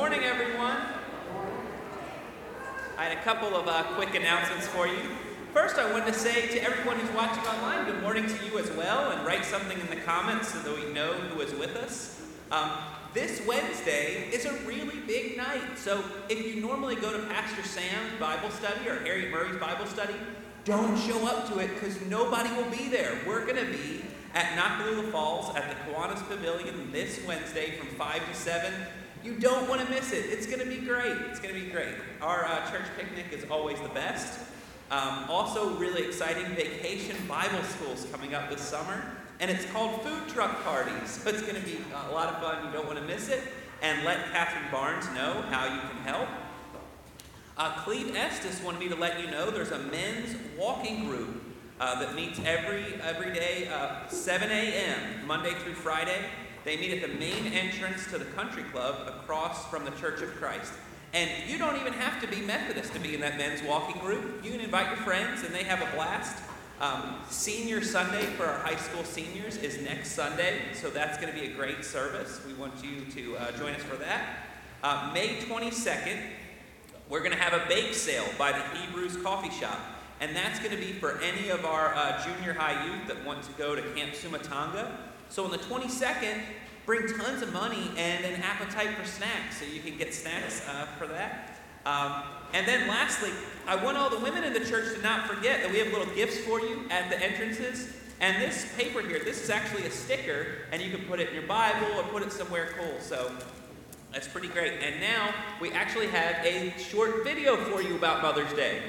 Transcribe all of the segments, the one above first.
Good morning, everyone. I had a couple of uh, quick announcements for you. First, I wanted to say to everyone who's watching online, good morning to you as well, and write something in the comments so that we know who is with us. Um, this Wednesday is a really big night. So if you normally go to Pastor Sam's Bible study or Harriet Murray's Bible study, don't show up to it because nobody will be there. We're going to be at Noccalula Falls at the Kiwanis Pavilion this Wednesday from 5 to 7. You don't want to miss it. It's going to be great. It's going to be great. Our uh, church picnic is always the best. Um, also, really exciting vacation Bible schools coming up this summer. And it's called Food Truck Parties. So it's going to be a lot of fun. You don't want to miss it. And let Catherine Barnes know how you can help. Uh, Cleve Estes wanted me to let you know there's a men's walking group uh, that meets every every day, uh, 7 a.m. Monday through Friday. They meet at the main entrance to the country club across from the Church of Christ. And you don't even have to be Methodist to be in that men's walking group. You can invite your friends, and they have a blast. Um, senior Sunday for our high school seniors is next Sunday, so that's going to be a great service. We want you to uh, join us for that. Uh, May 22nd, we're going to have a bake sale by the Hebrews Coffee Shop. And that's going to be for any of our uh, junior high youth that want to go to Camp Sumatanga. So on the 22nd, bring tons of money and an appetite for snacks. So you can get snacks uh, for that. Um, and then lastly, I want all the women in the church to not forget that we have little gifts for you at the entrances. And this paper here, this is actually a sticker, and you can put it in your Bible or put it somewhere cool. So that's pretty great. And now we actually have a short video for you about Mother's Day.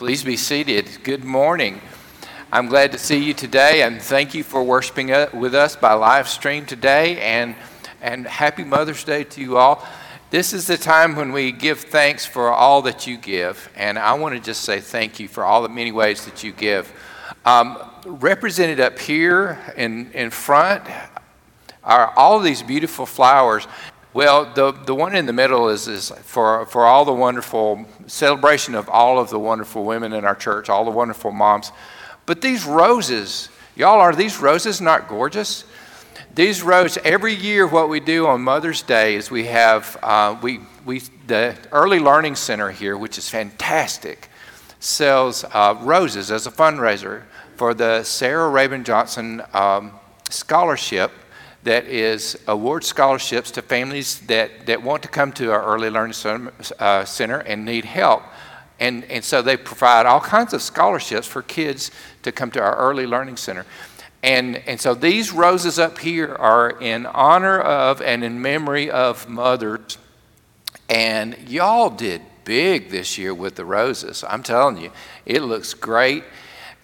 Please be seated. Good morning. I'm glad to see you today, and thank you for worshiping with us by live stream today. And and happy Mother's Day to you all. This is the time when we give thanks for all that you give, and I want to just say thank you for all the many ways that you give. Um, represented up here in in front are all these beautiful flowers. Well, the, the one in the middle is, is for, for all the wonderful celebration of all of the wonderful women in our church, all the wonderful moms. But these roses, y'all, are these roses not gorgeous? These roses, every year, what we do on Mother's Day is we have, uh, we, we, the Early Learning Center here, which is fantastic, sells uh, roses as a fundraiser for the Sarah Raven Johnson um, Scholarship that is award scholarships to families that, that want to come to our early learning center, uh, center and need help. And, and so they provide all kinds of scholarships for kids to come to our early learning center. And, and so these roses up here are in honor of and in memory of mothers. And y'all did big this year with the roses. I'm telling you, it looks great.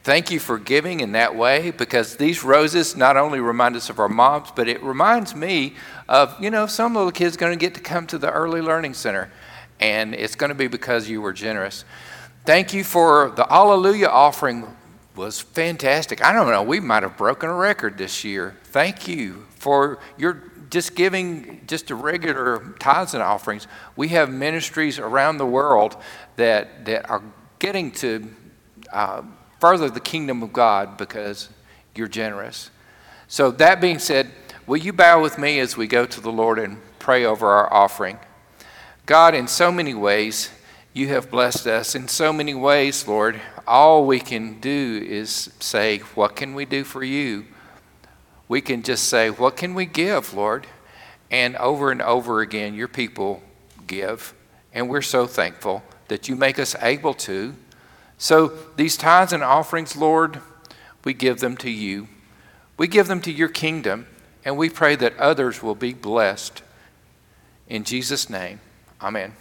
Thank you for giving in that way because these roses not only remind us of our moms, but it reminds me of, you know, some little kid's going to get to come to the Early Learning Center, and it's going to be because you were generous. Thank you for the Alleluia offering was fantastic. I don't know, we might have broken a record this year. Thank you for your just giving just a regular tithes and offerings. We have ministries around the world that that are getting to uh, further the kingdom of God because you're generous. So, that being said, will you bow with me as we go to the Lord and pray over our offering? God, in so many ways, you have blessed us. In so many ways, Lord, all we can do is say, What can we do for you? We can just say, What can we give, Lord? And over and over again, your people give. And we're so thankful that you make us able to. So these tithes and offerings, Lord, we give them to you. We give them to your kingdom, and we pray that others will be blessed. In Jesus' name, amen.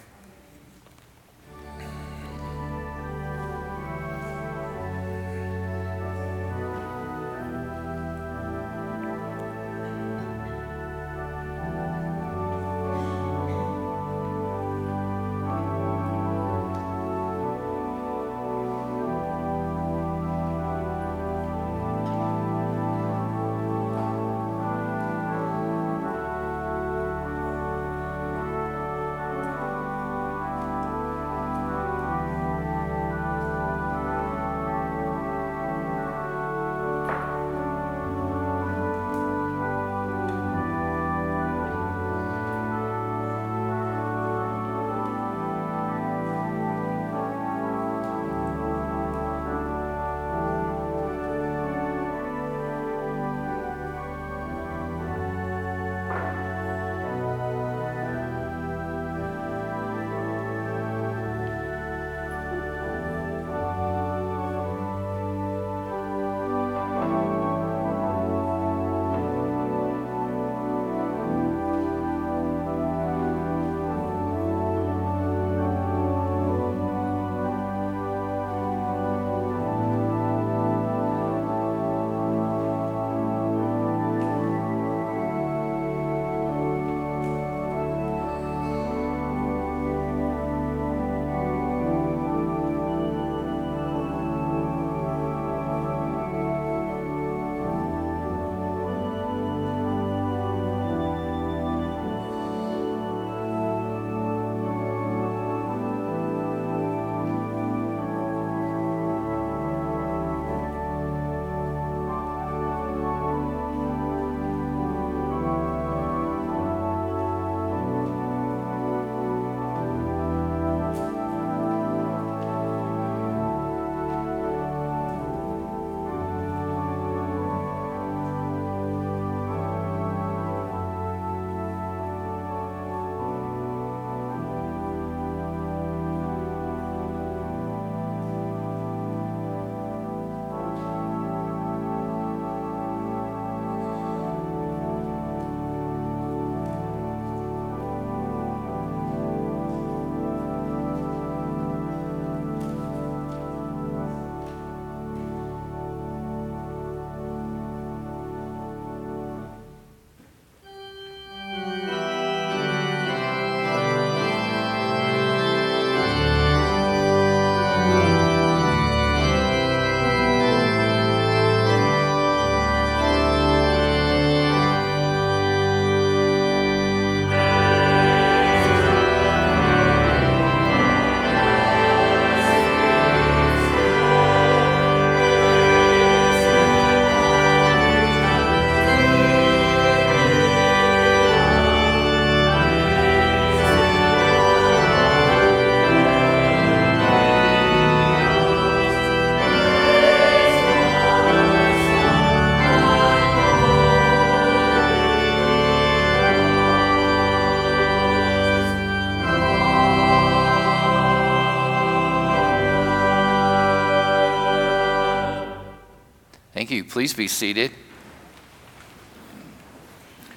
You. Please be seated.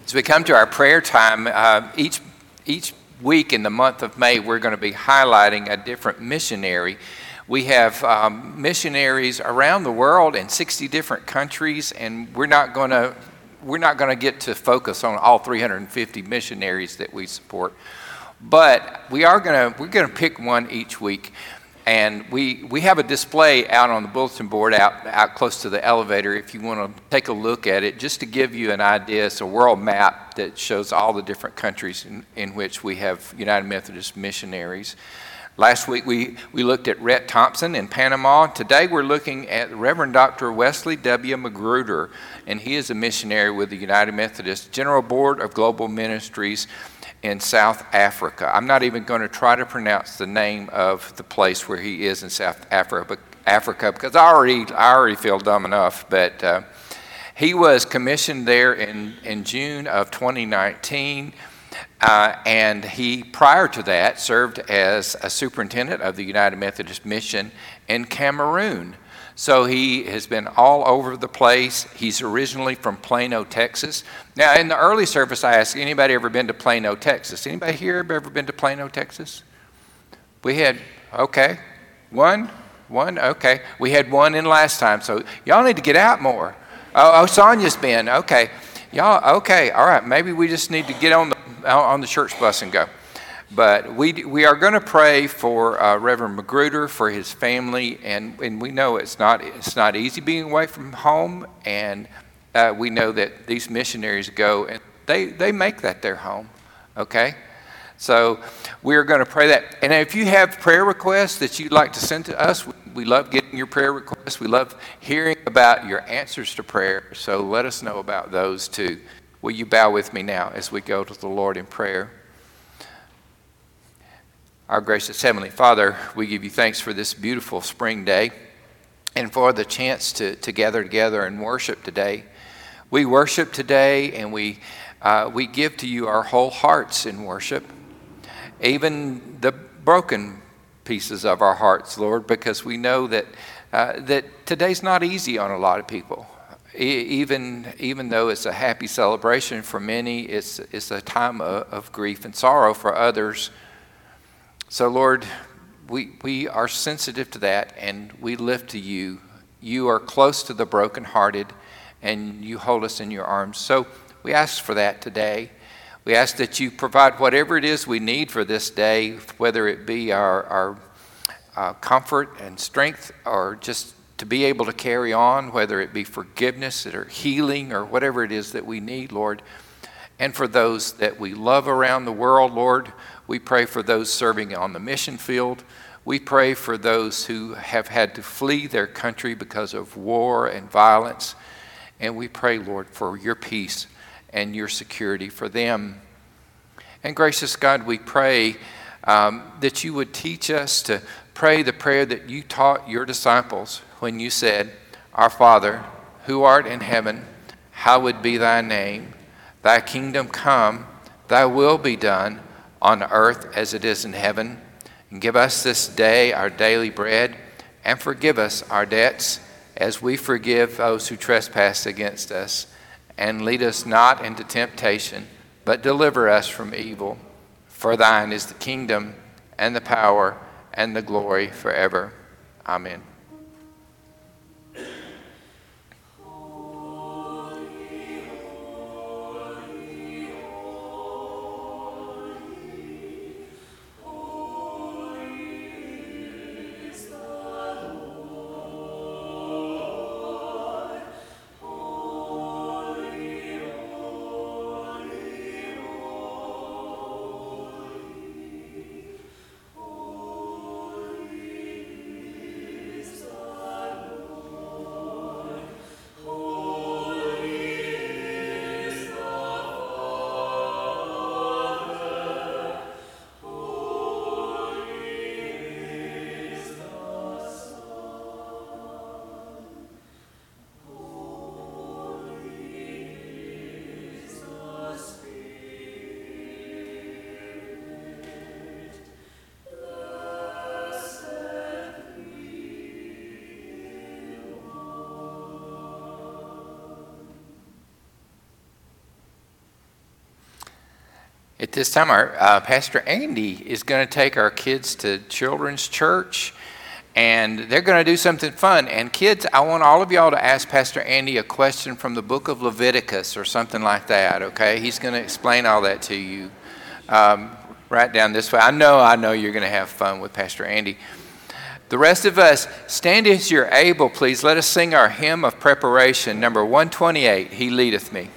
As we come to our prayer time, uh, each, each week in the month of May, we're going to be highlighting a different missionary. We have um, missionaries around the world in 60 different countries, and we're not going to we're not going to get to focus on all 350 missionaries that we support, but we are going to we're going to pick one each week. And we, we have a display out on the bulletin board out, out close to the elevator if you want to take a look at it, just to give you an idea. It's a world map that shows all the different countries in, in which we have United Methodist missionaries. Last week we, we looked at Rhett Thompson in Panama. Today we're looking at Reverend Dr. Wesley W. Magruder, and he is a missionary with the United Methodist General Board of Global Ministries in South Africa. I'm not even going to try to pronounce the name of the place where he is in South Africa, Africa because I already, I already feel dumb enough. But uh, he was commissioned there in, in June of 2019. Uh, and he, prior to that, served as a superintendent of the United Methodist Mission in Cameroon. So he has been all over the place. He's originally from Plano, Texas. Now, in the early service, I asked anybody ever been to Plano, Texas? Anybody here ever been to Plano, Texas? We had, okay, one, one, okay. We had one in last time, so y'all need to get out more. Oh, oh Sonia's been, okay. Y'all, okay, all right, maybe we just need to get on the, on the church bus and go. But we, we are going to pray for uh, Reverend Magruder, for his family, and, and we know it's not, it's not easy being away from home, and uh, we know that these missionaries go and they, they make that their home, okay? So we're going to pray that. And if you have prayer requests that you'd like to send to us, we love getting your prayer requests. We love hearing about your answers to prayer. So let us know about those too. Will you bow with me now as we go to the Lord in prayer? Our gracious Heavenly Father, we give you thanks for this beautiful spring day and for the chance to, to gather together and worship today. We worship today and we, uh, we give to you our whole hearts in worship, even the broken pieces of our hearts, Lord, because we know that, uh, that today's not easy on a lot of people. even, even though it's a happy celebration for many, it's, it's a time of, of grief and sorrow for others. So, Lord, we, we are sensitive to that and we lift to you. You are close to the brokenhearted and you hold us in your arms. So, we ask for that today. We ask that you provide whatever it is we need for this day, whether it be our, our uh, comfort and strength or just to be able to carry on, whether it be forgiveness or healing or whatever it is that we need, Lord. And for those that we love around the world, Lord, we pray for those serving on the mission field. We pray for those who have had to flee their country because of war and violence. And we pray, Lord, for your peace and your security for them. And gracious God, we pray um, that you would teach us to pray the prayer that you taught your disciples when you said, Our Father, who art in heaven, hallowed be thy name. Thy kingdom come, thy will be done on earth as it is in heaven. And give us this day our daily bread, and forgive us our debts as we forgive those who trespass against us. And lead us not into temptation, but deliver us from evil. For thine is the kingdom, and the power, and the glory forever. Amen. This time, our uh, Pastor Andy is going to take our kids to Children's Church, and they're going to do something fun. And kids, I want all of y'all to ask Pastor Andy a question from the book of Leviticus or something like that. Okay, he's going to explain all that to you. Um, right down this way. I know, I know you're going to have fun with Pastor Andy. The rest of us, stand as you're able, please. Let us sing our hymn of preparation, number 128, He Leadeth Me.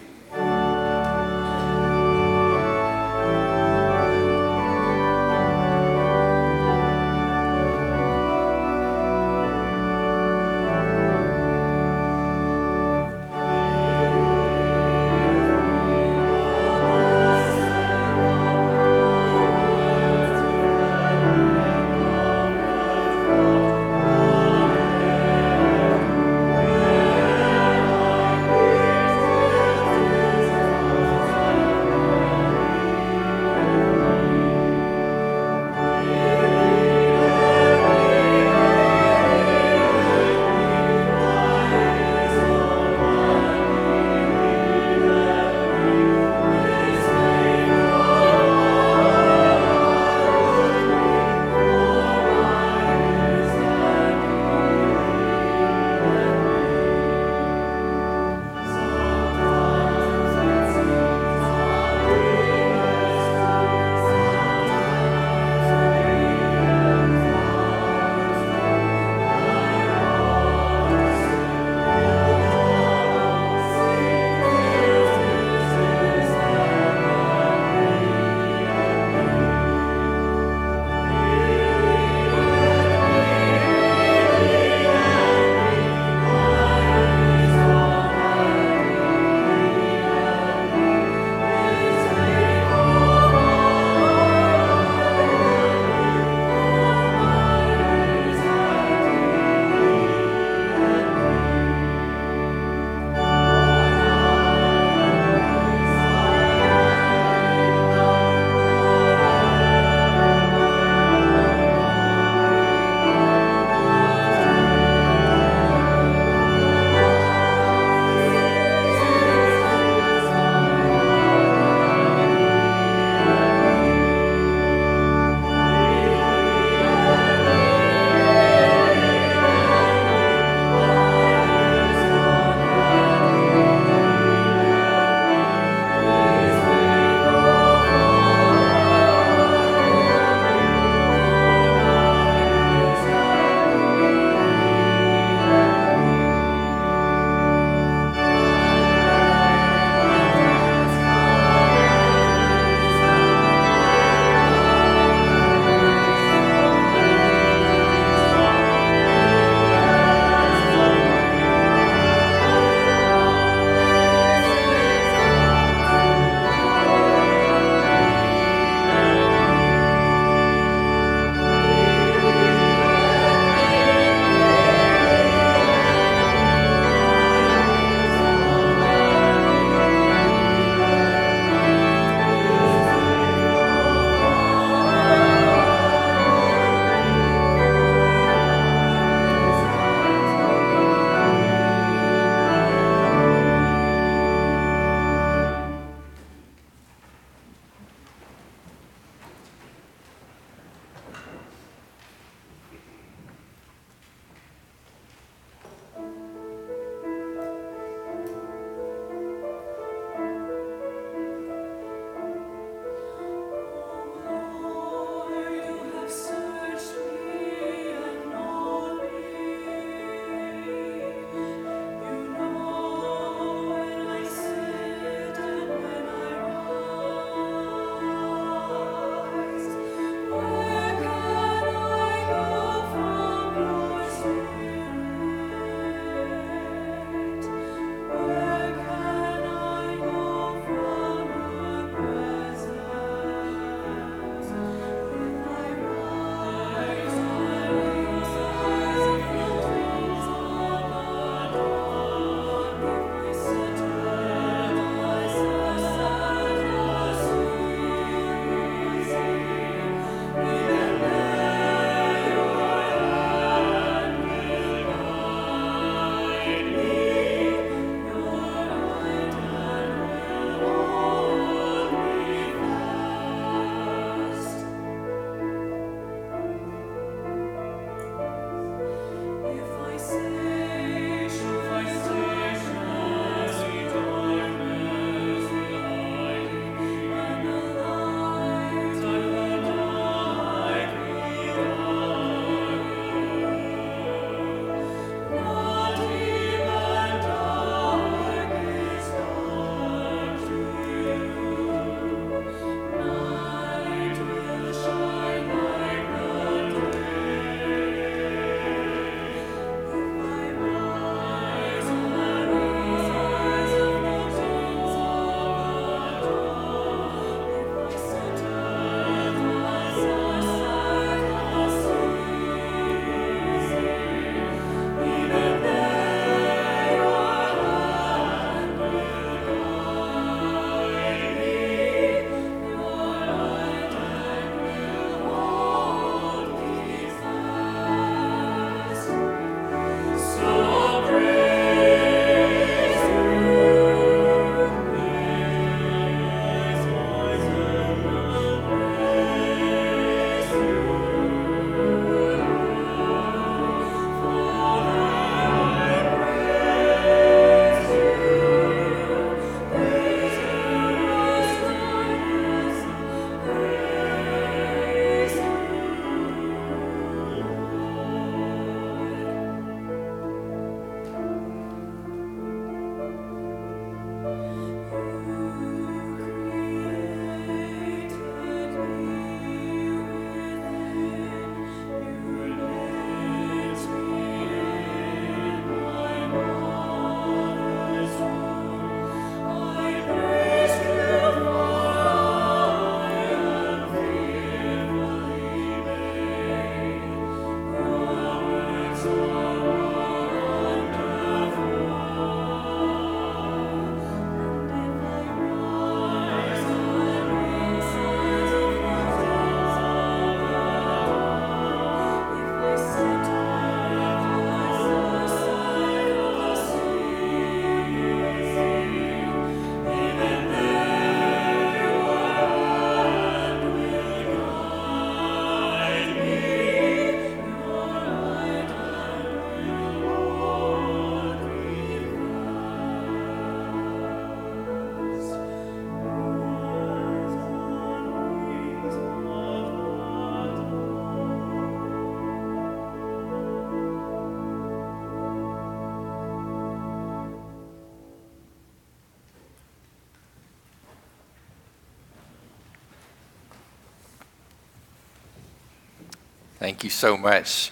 Thank you so much,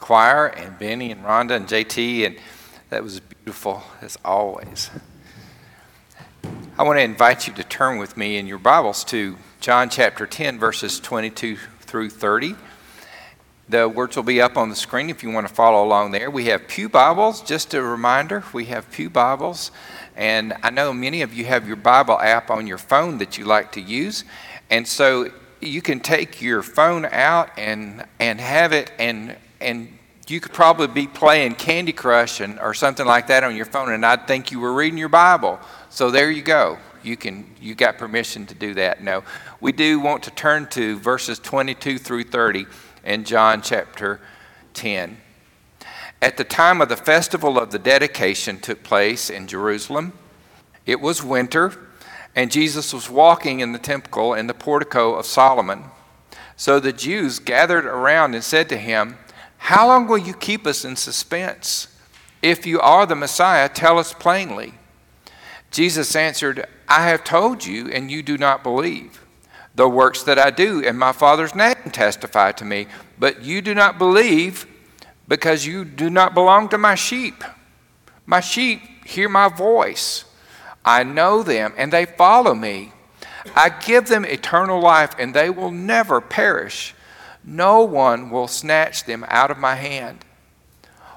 choir and Benny and Rhonda and JT, and that was beautiful as always. I want to invite you to turn with me in your Bibles to John chapter 10, verses 22 through 30. The words will be up on the screen if you want to follow along there. We have Pew Bibles, just a reminder, we have Pew Bibles. And I know many of you have your Bible app on your phone that you like to use. And so you can take your phone out and, and have it, and, and you could probably be playing Candy Crush and, or something like that on your phone, and I'd think you were reading your Bible. So there you go. You can you got permission to do that. No, we do want to turn to verses 22 through 30 in John chapter 10. At the time of the festival of the dedication took place in Jerusalem. It was winter, and Jesus was walking in the temple in the portico of Solomon. So the Jews gathered around and said to him, How long will you keep us in suspense? If you are the Messiah, tell us plainly. Jesus answered, I have told you, and you do not believe. The works that I do in my Father's name testify to me, but you do not believe because you do not belong to my sheep. My sheep hear my voice. I know them, and they follow me. I give them eternal life, and they will never perish. No one will snatch them out of my hand.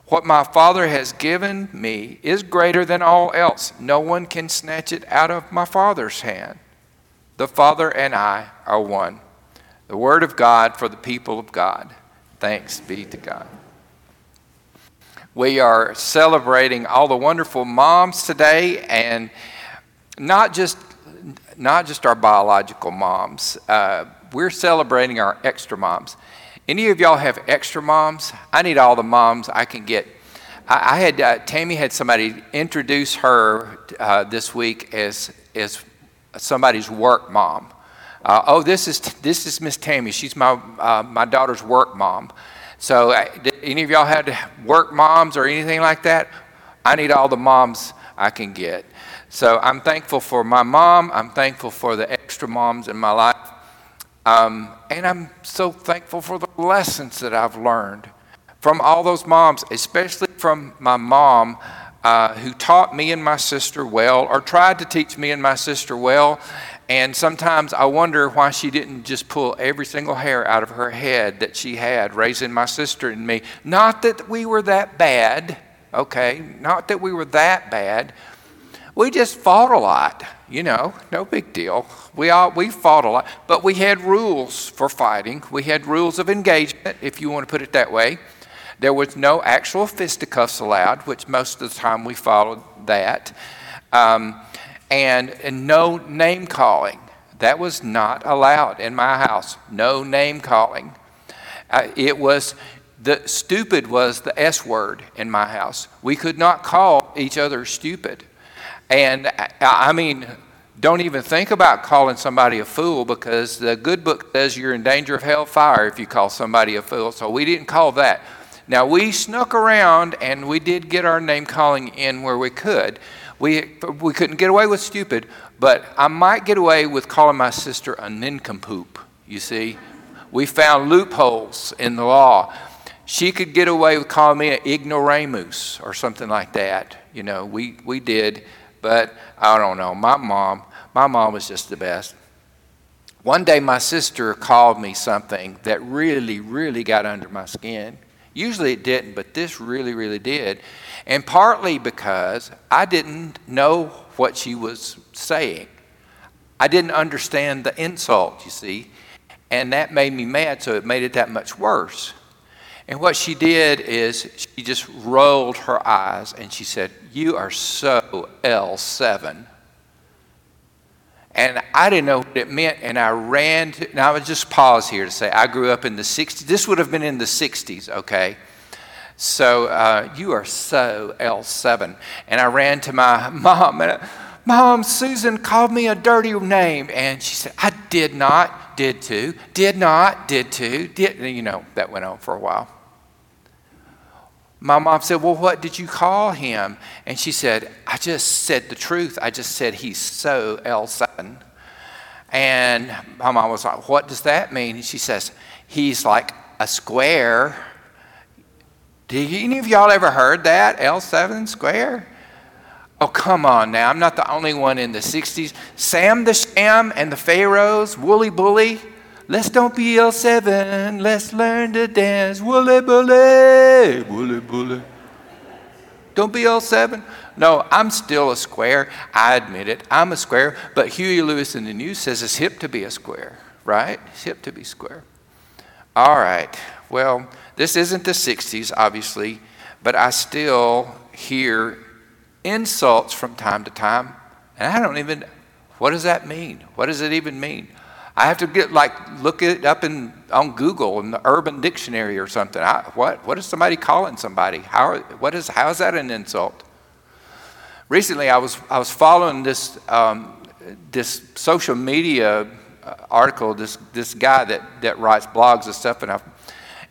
What my Father has given me is greater than all else. No one can snatch it out of my Father's hand. The Father and I are one. The Word of God for the people of God. Thanks be to God. We are celebrating all the wonderful moms today, and not just not just our biological moms. Uh, we're celebrating our extra moms. Any of y'all have extra moms? I need all the moms I can get. I, I had uh, Tammy had somebody introduce her uh, this week as as somebody's work mom. Uh, oh, this is this is Miss Tammy. She's my uh, my daughter's work mom. So, uh, any of y'all had work moms or anything like that? I need all the moms I can get. So I'm thankful for my mom. I'm thankful for the extra moms in my life. Um, and I'm so thankful for the lessons that I've learned from all those moms, especially from my mom, uh, who taught me and my sister well, or tried to teach me and my sister well. And sometimes I wonder why she didn't just pull every single hair out of her head that she had raising my sister and me. Not that we were that bad, okay? Not that we were that bad. We just fought a lot, you know, no big deal. We all we fought a lot, but we had rules for fighting. We had rules of engagement, if you want to put it that way. There was no actual fisticuffs allowed, which most of the time we followed that, um, and, and no name calling. That was not allowed in my house. No name calling. Uh, it was the stupid was the S word in my house. We could not call each other stupid. And I mean, don't even think about calling somebody a fool because the good book says you're in danger of hellfire if you call somebody a fool. So we didn't call that. Now we snuck around and we did get our name calling in where we could. We, we couldn't get away with stupid, but I might get away with calling my sister a nincompoop, you see. We found loopholes in the law. She could get away with calling me an ignoramus or something like that. You know, we, we did, but I don't know. My mom, my mom was just the best. One day, my sister called me something that really, really got under my skin. Usually it didn't, but this really, really did. And partly because I didn't know what she was saying. I didn't understand the insult, you see. And that made me mad, so it made it that much worse. And what she did is she just rolled her eyes and she said, You are so L7. And I didn't know what it meant. And I ran to, now I would just pause here to say, I grew up in the 60s. This would have been in the 60s, okay? So uh, you are so L7. And I ran to my mom, and I, Mom, Susan called me a dirty name. And she said, I did not, did to, did not, did to, did, you know, that went on for a while. My mom said, Well, what did you call him? And she said, I just said the truth. I just said he's so L7. And my mom was like, What does that mean? And she says, He's like a square. Did any of y'all ever heard that? L7 square? Oh, come on now. I'm not the only one in the 60s. Sam the Sham and the Pharaohs, Wooly Bully. Let's don't be L7. Let's learn to dance. Wooly Bully. Wooly Bully. Don't be L7. No, I'm still a square. I admit it. I'm a square. But Huey Lewis and the News says it's hip to be a square, right? It's hip to be square. All right. Well, this isn't the 60s, obviously, but I still hear insults from time to time. And I don't even, what does that mean? What does it even mean? I have to get like look it up in on Google in the Urban Dictionary or something. I, what what is somebody calling somebody? How what is how is that an insult? Recently, I was I was following this um, this social media uh, article. This this guy that that writes blogs and stuff, and I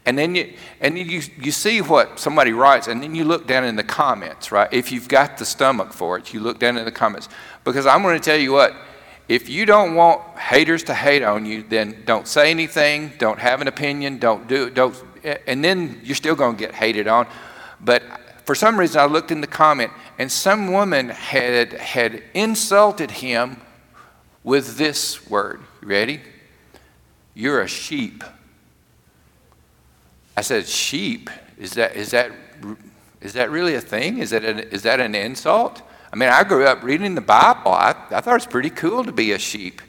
and then you and you you see what somebody writes, and then you look down in the comments, right? If you've got the stomach for it, you look down in the comments because I'm going to tell you what if you don't want haters to hate on you, then don't say anything, don't have an opinion, don't do don't and then you're still going to get hated on. But for some reason I looked in the comment and some woman had had insulted him with this word. Ready? You're a sheep. I said, sheep? Is that is that is that really a thing? Is that an, is that an insult? I mean, I grew up reading the Bible. I, I thought it was pretty cool to be a sheep.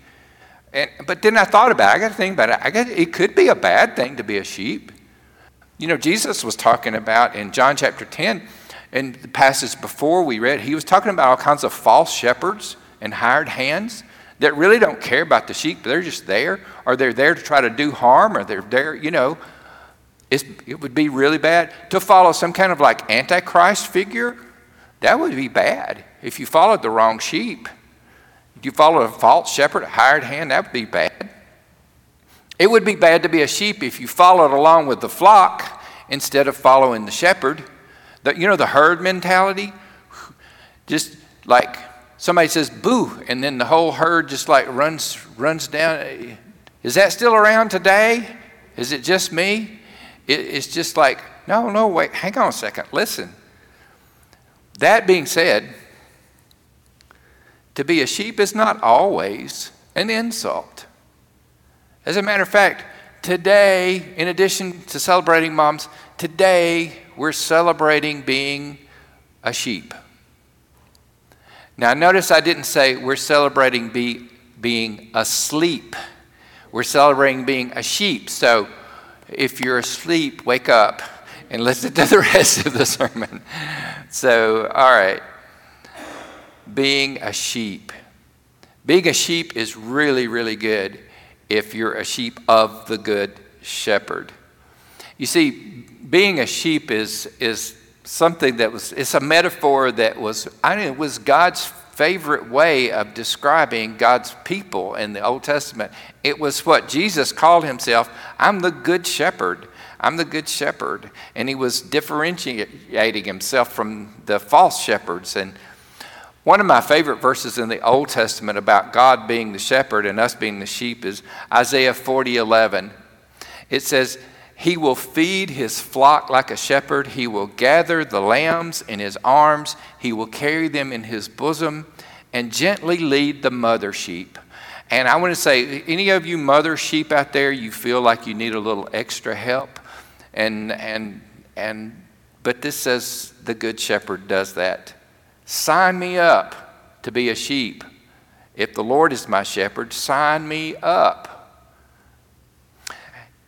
And, but then I thought about it. I got to think about it. I got, it could be a bad thing to be a sheep. You know, Jesus was talking about in John chapter 10, in the passage before we read, he was talking about all kinds of false shepherds and hired hands that really don't care about the sheep. They're just there, or they're there to try to do harm, or they're there, you know. it would be really bad to follow some kind of like antichrist figure. That would be bad if you followed the wrong sheep. If you followed a false shepherd, a hired hand, that would be bad. It would be bad to be a sheep if you followed along with the flock instead of following the shepherd. The, you know, the herd mentality? Just like somebody says boo, and then the whole herd just like runs, runs down. Is that still around today? Is it just me? It, it's just like, no, no, wait, hang on a second, listen. That being said, to be a sheep is not always an insult. As a matter of fact, today, in addition to celebrating moms, today we're celebrating being a sheep. Now, notice I didn't say we're celebrating be, being asleep. We're celebrating being a sheep. So, if you're asleep, wake up and listen to the rest of the sermon. So, all right being a sheep. Being a sheep is really, really good if you're a sheep of the good shepherd. You see, being a sheep is, is something that was, it's a metaphor that was, I mean, it was God's favorite way of describing God's people in the Old Testament. It was what Jesus called himself I'm the good shepherd. I'm the good shepherd. And he was differentiating himself from the false shepherds. And one of my favorite verses in the Old Testament about God being the shepherd and us being the sheep is Isaiah 40 11. It says, He will feed his flock like a shepherd. He will gather the lambs in his arms. He will carry them in his bosom and gently lead the mother sheep. And I want to say, any of you mother sheep out there, you feel like you need a little extra help. And, and, and, but this says the good shepherd does that. Sign me up to be a sheep. If the Lord is my shepherd, sign me up.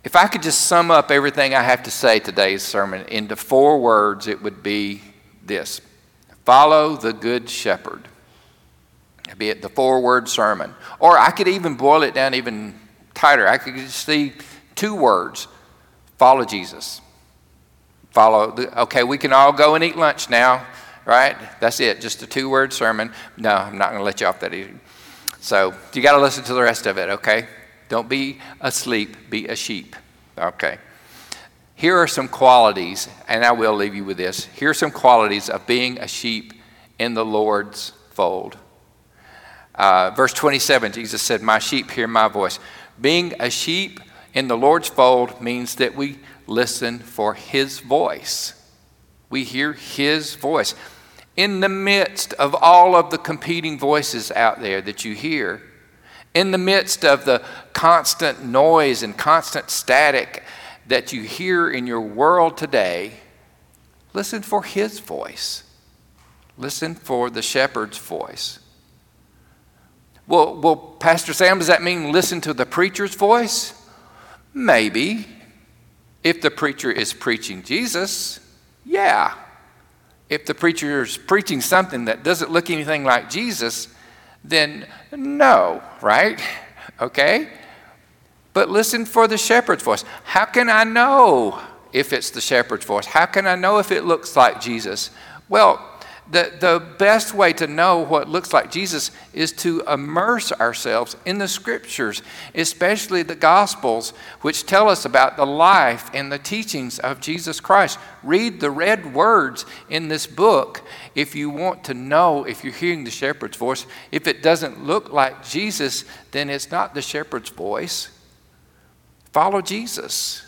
If I could just sum up everything I have to say today's sermon into four words, it would be this Follow the Good Shepherd. Be it the four word sermon. Or I could even boil it down even tighter. I could just see two words follow Jesus. Follow, the, okay, we can all go and eat lunch now right? That's it, just a two word sermon. No, I'm not going to let you off that easy. So you got to listen to the rest of it, okay? Don't be asleep, be a sheep, okay? Here are some qualities, and I will leave you with this. Here are some qualities of being a sheep in the Lord's fold. Uh, verse 27, Jesus said, My sheep hear my voice. Being a sheep in the Lord's fold means that we listen for His voice. We hear His voice. In the midst of all of the competing voices out there that you hear, in the midst of the constant noise and constant static that you hear in your world today, listen for His voice. Listen for the shepherd's voice. Well, well, Pastor Sam, does that mean listen to the preacher's voice? Maybe. If the preacher is preaching Jesus, yeah. If the preacher is preaching something that doesn't look anything like Jesus, then no, right? Okay? But listen for the shepherd's voice. How can I know if it's the shepherd's voice? How can I know if it looks like Jesus? Well, the, the best way to know what looks like Jesus is to immerse ourselves in the scriptures, especially the gospels, which tell us about the life and the teachings of Jesus Christ. Read the red words in this book if you want to know if you're hearing the shepherd's voice. If it doesn't look like Jesus, then it's not the shepherd's voice. Follow Jesus.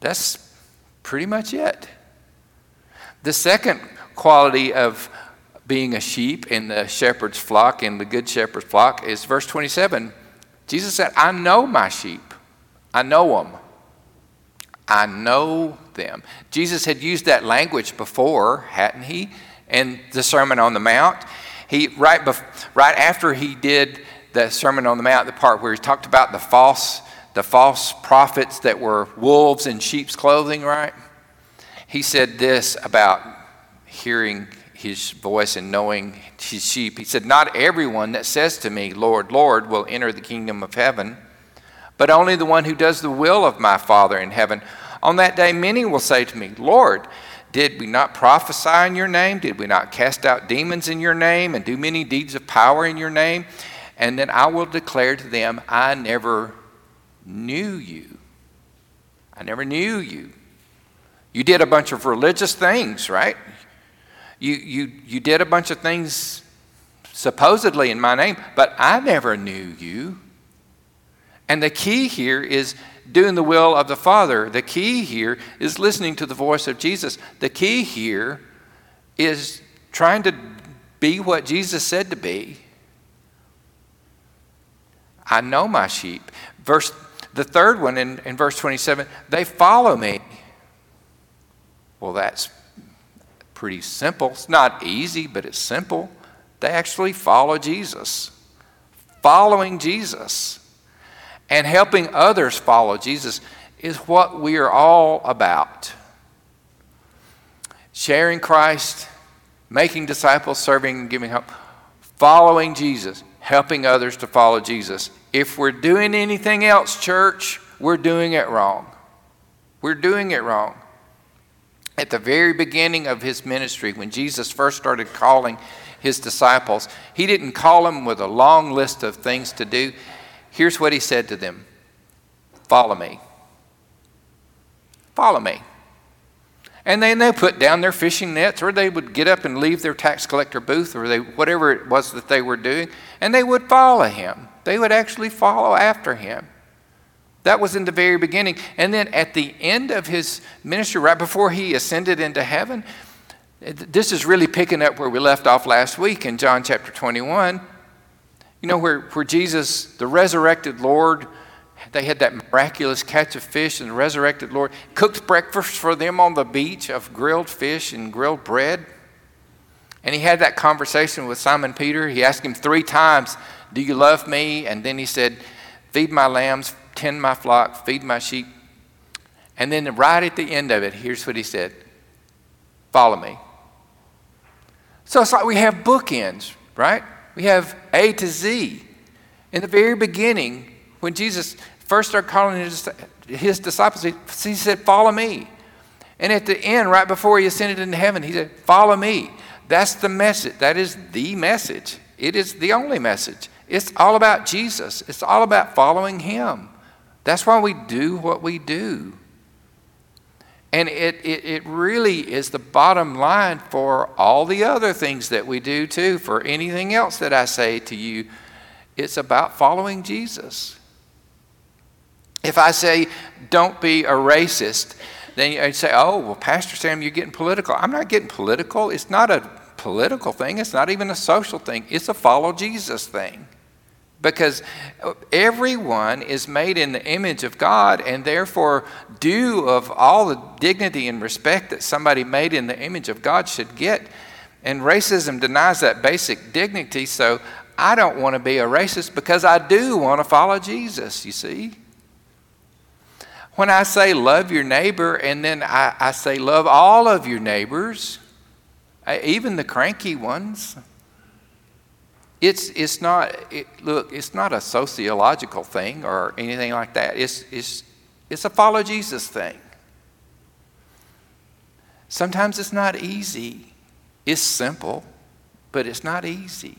That's pretty much it. The second quality of being a sheep in the shepherd's flock, in the good shepherd's flock, is verse 27. Jesus said, I know my sheep. I know them. I know them. Jesus had used that language before, hadn't he? In the Sermon on the Mount. He right bef- right after he did the Sermon on the Mount, the part where he talked about the false the false prophets that were wolves in sheep's clothing, right? He said this about hearing his voice and knowing his sheep. He said, Not everyone that says to me, Lord, Lord, will enter the kingdom of heaven, but only the one who does the will of my Father in heaven. On that day, many will say to me, Lord, did we not prophesy in your name? Did we not cast out demons in your name and do many deeds of power in your name? And then I will declare to them, I never knew you. I never knew you. You did a bunch of religious things, right? You, you, you did a bunch of things supposedly in my name, but I never knew you. And the key here is doing the will of the Father. The key here is listening to the voice of Jesus. The key here is trying to be what Jesus said to be. I know my sheep. Verse the third one in, in verse 27, they follow me. Well, that's pretty simple. It's not easy, but it's simple. They actually follow Jesus. Following Jesus and helping others follow Jesus is what we are all about. Sharing Christ, making disciples, serving and giving help, following Jesus, helping others to follow Jesus. If we're doing anything else, church, we're doing it wrong. We're doing it wrong. At the very beginning of his ministry, when Jesus first started calling his disciples, he didn't call them with a long list of things to do. Here's what he said to them Follow me. Follow me. And then they put down their fishing nets, or they would get up and leave their tax collector booth, or they, whatever it was that they were doing, and they would follow him. They would actually follow after him. That was in the very beginning. And then at the end of his ministry, right before he ascended into heaven, this is really picking up where we left off last week in John chapter 21. You know, where, where Jesus, the resurrected Lord, they had that miraculous catch of fish, and the resurrected Lord cooked breakfast for them on the beach of grilled fish and grilled bread. And he had that conversation with Simon Peter. He asked him three times, Do you love me? And then he said, Feed my lambs, tend my flock, feed my sheep. And then right at the end of it, here's what he said Follow me. So it's like we have bookends, right? We have A to Z. In the very beginning, when Jesus first started calling his, his disciples, he, he said, Follow me. And at the end, right before he ascended into heaven, he said, Follow me. That's the message. That is the message. It is the only message. It's all about Jesus, it's all about following him. That's why we do what we do. And it, it, it, really is the bottom line for all the other things that we do, too. For anything else that I say to you, it's about following Jesus. If I say, don't be a racist, then you say, oh, well, Pastor Sam, you're getting political. I'm not getting political. It's not a political thing, it's not even a social thing, it's a follow Jesus thing. Because everyone is made in the image of God and therefore due of all the dignity and respect that somebody made in the image of God should get. And racism denies that basic dignity, so I don't want to be a racist because I do want to follow Jesus, you see. When I say love your neighbor and then I, I say love all of your neighbors, eh, even the cranky ones, it's, it's not, it, look, it's not a sociological thing or anything like that. It's, it's, it's a follow Jesus thing. Sometimes it's not easy. It's simple, but it's not easy.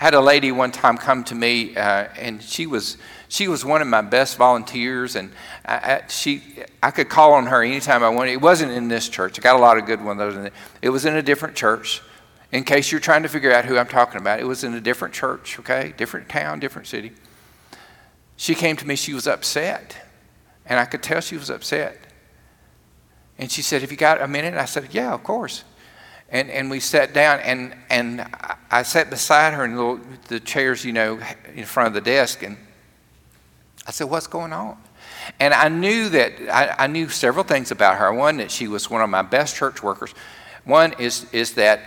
I had a lady one time come to me, uh, and she was she was one of my best volunteers, and I, I, she I could call on her anytime I wanted. It wasn't in this church. I got a lot of good ones. It was in a different church, in case you're trying to figure out who I'm talking about, it was in a different church, okay? Different town, different city. She came to me, she was upset. And I could tell she was upset. And she said, Have you got a minute? I said, Yeah, of course. And, and we sat down, and, and I sat beside her in the, little, the chairs, you know, in front of the desk. And I said, What's going on? And I knew that I, I knew several things about her. One, that she was one of my best church workers. One is, is that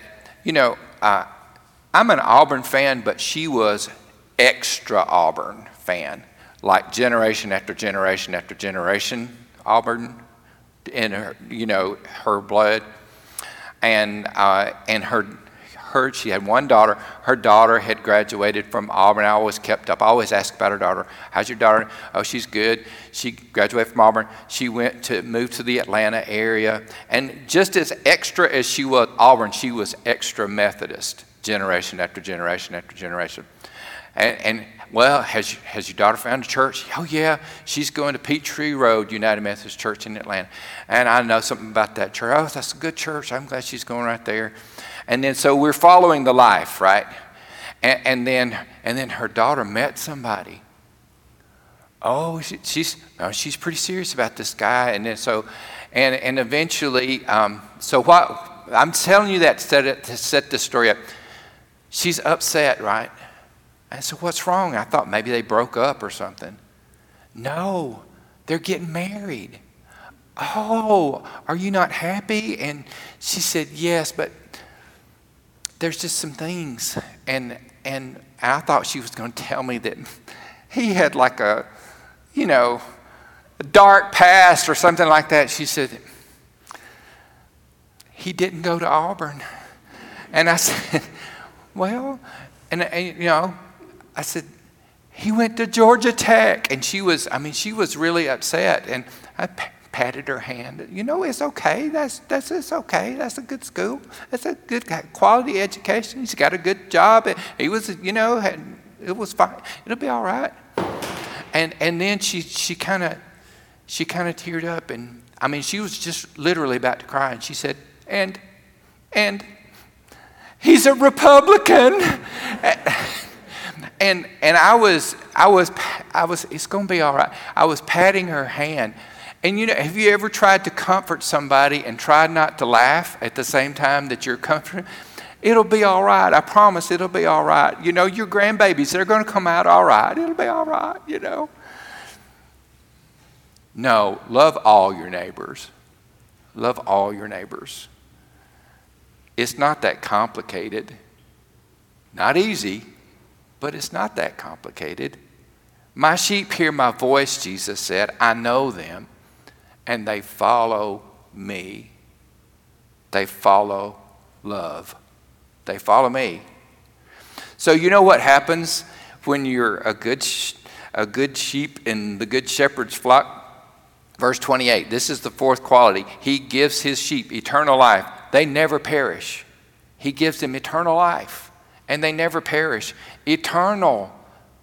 you know, uh, I'm an Auburn fan, but she was extra Auburn fan, like generation after generation after generation Auburn in her, you know, her blood, and uh, and her her she had one daughter. Her daughter had graduated from Auburn. I always kept up. I always asked about her daughter. How's your daughter? Oh, she's good. She graduated from Auburn. She went to move to the Atlanta area, and just as extra as she was Auburn, she was extra Methodist, generation after generation after generation. And, and well, has, has your daughter found a church? Oh, yeah, she's going to Peachtree Road United Methodist Church in Atlanta. And I know something about that church. Oh, that's a good church. I'm glad she's going right there. And then so we're following the life, right? And, and then and then her daughter met somebody. Oh, she, she's she's pretty serious about this guy. And then so, and and eventually, um, so what? I'm telling you that to set, it, to set the story up. She's upset, right? And so what's wrong? I thought maybe they broke up or something. No, they're getting married. Oh, are you not happy? And she said, Yes, but there's just some things. And, and I thought she was going to tell me that he had like a, you know, a dark past or something like that. She said, he didn't go to Auburn. And I said, well, and, and you know, I said, he went to Georgia Tech. And she was, I mean, she was really upset. And I patted her hand. You know, it's okay. That's, that's it's okay. That's a good school. That's a good quality education. He's got a good job. He was, you know, had, it was fine. It'll be all right. And and then she she kind of she kind of teared up, and I mean, she was just literally about to cry, and she said, and and he's a Republican. and and I was I was I was it's going to be all right. I was patting her hand and you know, have you ever tried to comfort somebody and tried not to laugh at the same time that you're comforting? It'll be all right. I promise it'll be all right. You know, your grandbabies, they're going to come out all right. It'll be all right, you know. No, love all your neighbors. Love all your neighbors. It's not that complicated. Not easy, but it's not that complicated. My sheep hear my voice, Jesus said. I know them and they follow me. They follow love. They follow me. So, you know what happens when you're a good, a good sheep in the good shepherd's flock? Verse 28 this is the fourth quality. He gives his sheep eternal life. They never perish. He gives them eternal life, and they never perish. Eternal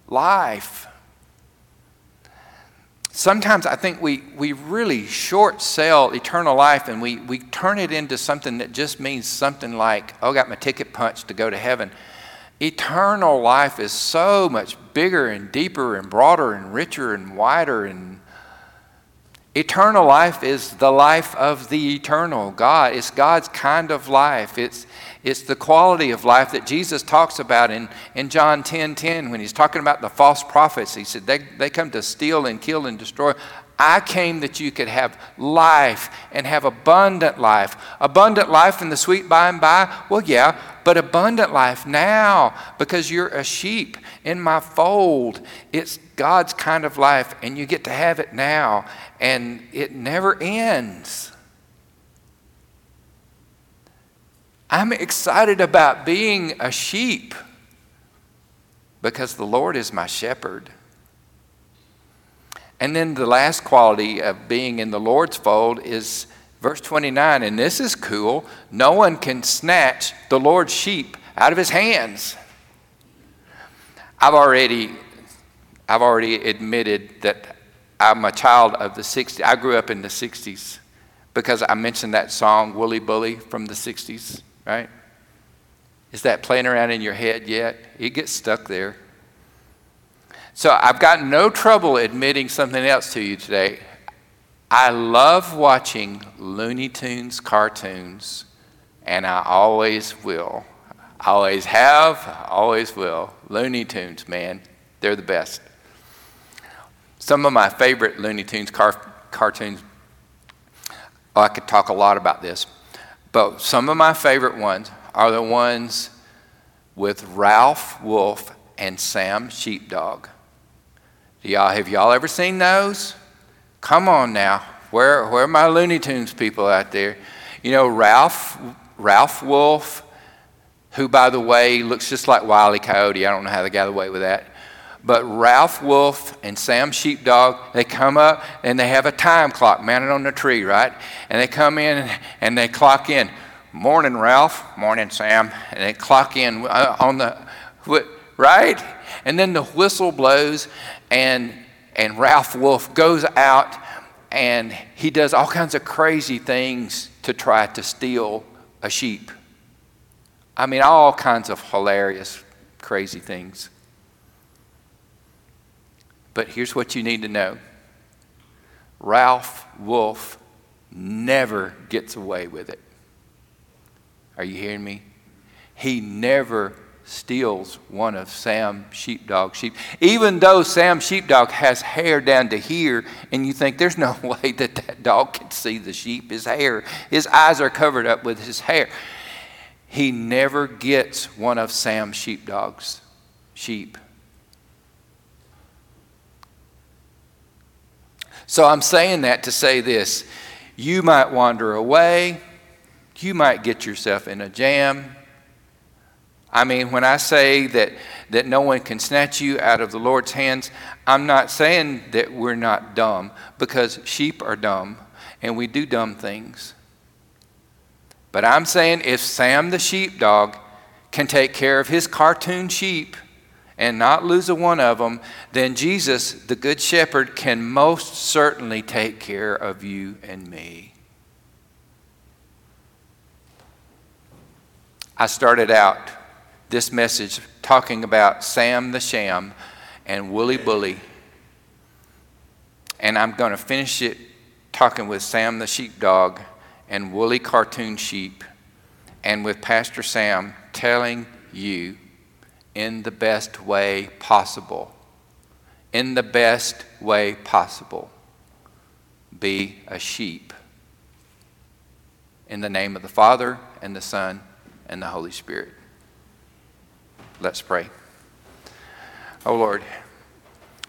life sometimes I think we, we really short sell eternal life and we, we turn it into something that just means something like, oh, I got my ticket punched to go to heaven. Eternal life is so much bigger and deeper and broader and richer and wider and eternal life is the life of the eternal God. It's God's kind of life. It's it's the quality of life that Jesus talks about in, in John 10 10 when he's talking about the false prophets. He said, they, they come to steal and kill and destroy. I came that you could have life and have abundant life. Abundant life in the sweet by and by? Well, yeah, but abundant life now because you're a sheep in my fold. It's God's kind of life, and you get to have it now, and it never ends. I'm excited about being a sheep because the Lord is my shepherd. And then the last quality of being in the Lord's fold is verse 29, and this is cool. No one can snatch the Lord's sheep out of his hands. I've already, I've already admitted that I'm a child of the 60s. I grew up in the 60s because I mentioned that song, Wooly Bully, from the 60s right? Is that playing around in your head yet? It gets stuck there. So I've got no trouble admitting something else to you today. I love watching Looney Tunes cartoons, and I always will. Always have, always will. Looney Tunes, man, they're the best. Some of my favorite Looney Tunes car- cartoons, oh, I could talk a lot about this. But some of my favorite ones are the ones with Ralph Wolf and Sam Sheepdog. Do y'all have y'all ever seen those? Come on now. Where where are my Looney Tunes people out there? You know, Ralph Ralph Wolf, who by the way looks just like Wile E. Coyote. I don't know how they got away with that. But Ralph Wolf and Sam Sheepdog, they come up and they have a time clock mounted on the tree, right? And they come in and they clock in. Morning, Ralph. Morning, Sam. And they clock in uh, on the, right? And then the whistle blows and, and Ralph Wolf goes out and he does all kinds of crazy things to try to steal a sheep. I mean, all kinds of hilarious, crazy things. But here's what you need to know Ralph Wolf never gets away with it. Are you hearing me? He never steals one of Sam Sheepdog's sheep. Even though Sam Sheepdog has hair down to here, and you think there's no way that that dog can see the sheep, his hair, his eyes are covered up with his hair. He never gets one of Sam Sheepdog's sheep. So I'm saying that to say this you might wander away, you might get yourself in a jam. I mean, when I say that, that no one can snatch you out of the Lord's hands, I'm not saying that we're not dumb because sheep are dumb and we do dumb things. But I'm saying if Sam the sheepdog can take care of his cartoon sheep, and not lose a one of them, then Jesus, the Good Shepherd, can most certainly take care of you and me. I started out this message talking about Sam the Sham and Wooly Bully. And I'm going to finish it talking with Sam the Sheepdog and Woolly Cartoon Sheep, and with Pastor Sam telling you in the best way possible. In the best way possible. Be a sheep. In the name of the Father, and the Son, and the Holy Spirit. Let's pray. Oh Lord,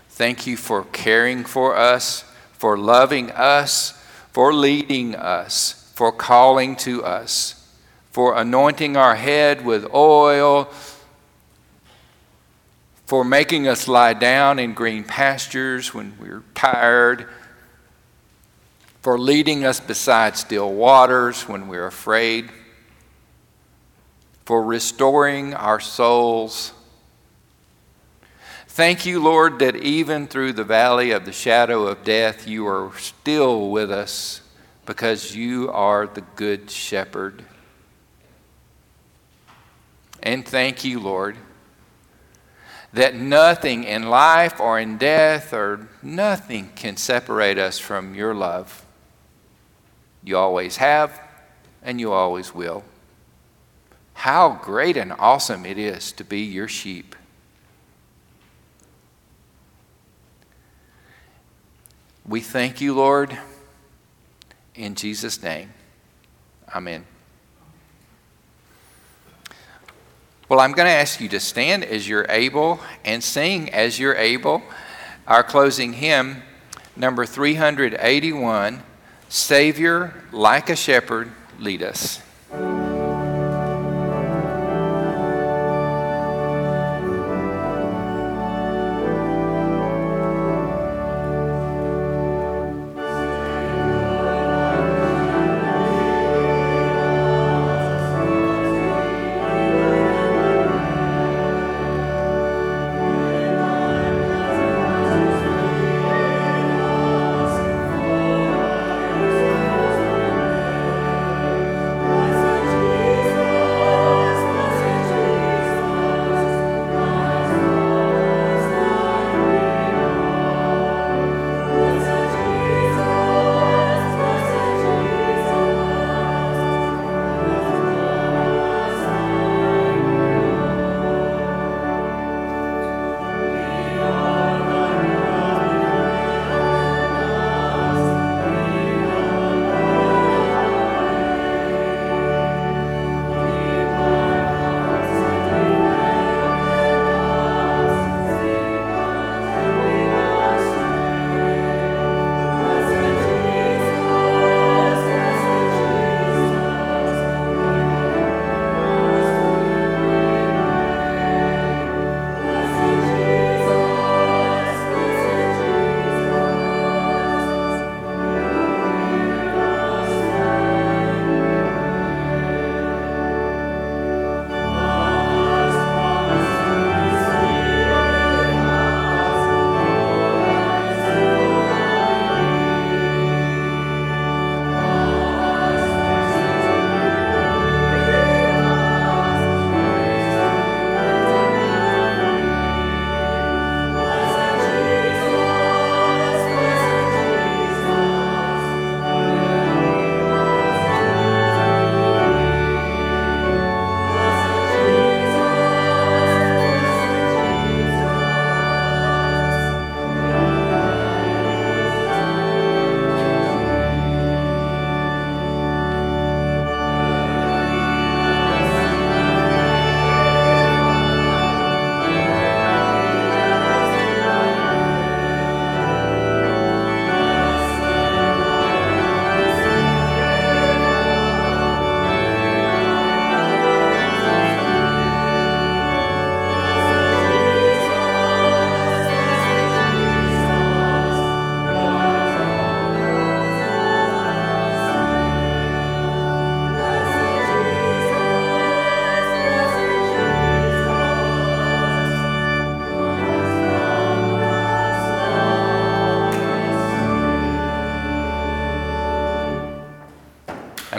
thank you for caring for us, for loving us, for leading us, for calling to us, for anointing our head with oil for making us lie down in green pastures when we're tired, for leading us beside still waters when we're afraid, for restoring our souls. Thank you, Lord, that even through the valley of the shadow of death, you are still with us because you are the good shepherd. And thank you, Lord that nothing in life or in death or nothing can separate us from your love. You always have, and you always will. How great and awesome it is to be your sheep. We thank you, Lord, in Jesus' name. Amen. Well, I'm going to ask you to stand as you're able and sing as you're able. Our closing hymn, number 381 Savior, like a shepherd, lead us.